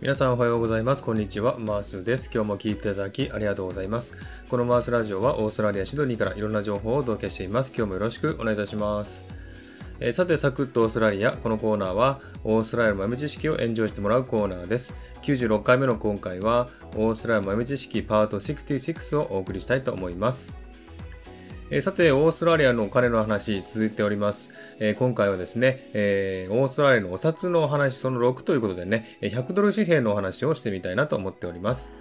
皆さんおはようございます。こんにちは。マースです。今日も聞いていただきありがとうございます。このマースラジオはオーストラリア・シドニーからいろんな情報をお届けしています。今日もよろしくお願いいたします。えー、さて、サクッとオーストラリア。このコーナーはオーストラリアの豆知識をエンジョイしてもらうコーナーです。96回目の今回はオーストラリアの豆知識パート66をお送りしたいと思います。えさて、オーストラリアのお金の話続いております。えー、今回はですね、えー、オーストラリアのお札のお話その6ということでね、100ドル紙幣のお話をしてみたいなと思っております。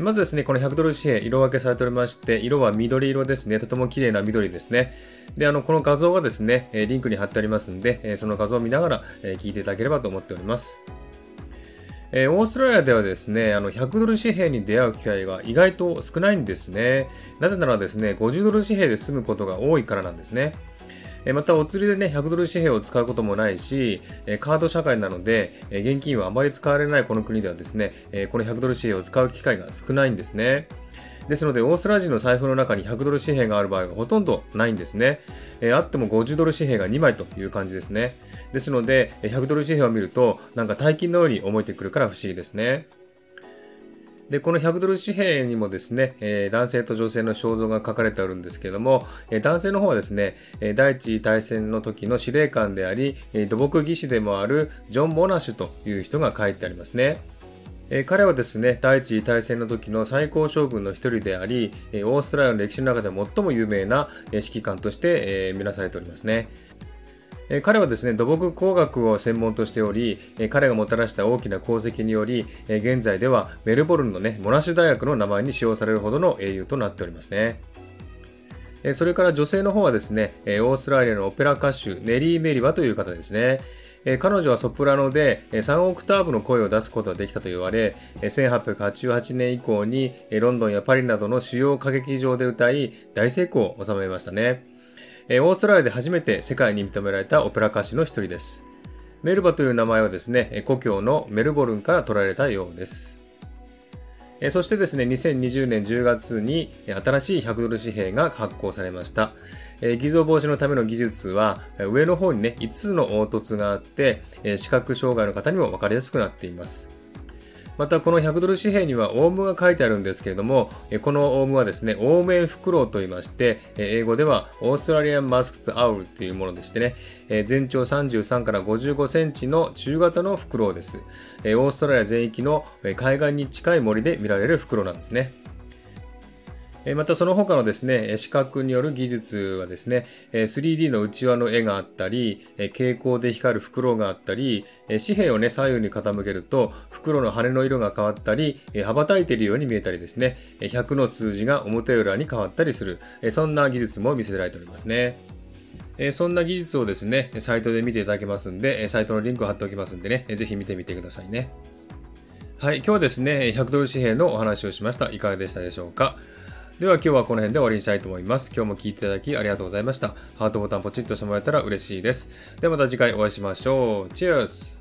まずですね、この100ドル紙幣、色分けされておりまして、色は緑色ですね。とても綺麗な緑ですね。で、あの、この画像がですね、リンクに貼ってありますんで、その画像を見ながら聞いていただければと思っております。えー、オーストラリアではですね、あの100ドル紙幣に出会う機会が意外と少ないんですね。なぜならですね、50ドル紙幣で済むことが多いからなんですね。また、お釣りでね、100ドル紙幣を使うこともないし、カード社会なので、現金はあまり使われないこの国ではですね、この100ドル紙幣を使う機会が少ないんですね。ですので、オーストラリア人の財布の中に100ドル紙幣がある場合はほとんどないんですね。え、あっても50ドル紙幣が2枚という感じですね。ですので、100ドル紙幣を見ると、なんか大金のように思えてくるから不思議ですね。で、この100ドル紙幣にもですね、えー、男性と女性の肖像が書かれてあるんですけども、えー、男性の方はですね、えー、第一次大戦の時の司令官であり、え土木技師でもあるジョン・モナシュという人が書いてありますね。え彼はですね、第一次大戦の時の最高将軍の一人であり、えオーストラリアの歴史の中で最も有名な指揮官として、え見なされておりますね。え彼はですね、土木工学を専門としており、え彼がもたらした大きな功績により、え現在ではメルボルンのね、モナシュ大学の名前に使用されるほどの英雄となっておりますね。それから女性の方はですね、オーストラリアのオペラ歌手、ネリー・メリバという方ですね。彼女はソプラノで3オクターブの声を出すことができたと言われ、1888年以降にロンドンやパリなどの主要歌劇場で歌い、大成功を収めましたね。オーストラリアで初めて世界に認められたオペラ歌手の一人です。メルバという名前はですね、故郷のメルボルンから取られたようです。そしてですね、2020年10月に新しい100ドル紙幣が発行されました。え、偽造防止のための技術は、上の方にね、5つの凹凸があって、え、視覚障害の方にも分かりやすくなっています。またこの100ドル紙幣にはオウムが書いてあるんですけれども、このオウムはですね、オウメンフクロウと言いまして、英語ではオーストラリアンマスクスアウルというものでしてね、全長33から55センチの中型のフクロウです。オーストラリア全域の海岸に近い森で見られるフクロウなんですね。またその他のですね、視覚による技術はですね、3D の内輪の絵があったり、蛍光で光る袋があったり、紙幣をね、左右に傾けると、袋の羽の色が変わったり、羽ばたいているように見えたりですね、100の数字が表裏に変わったりする、そんな技術も見せられておりますね。そんな技術をですね、サイトで見ていただけますんで、サイトのリンクを貼っておきますんでね、ぜひ見てみてくださいね。はい、今日はですね、100ドル紙幣のお話をしました。いかがでしたでしょうか？では今日はこの辺で終わりにしたいと思います。今日も聴いていただきありがとうございました。ハートボタンポチッとしてもらえたら嬉しいです。ではまた次回お会いしましょう。チェアス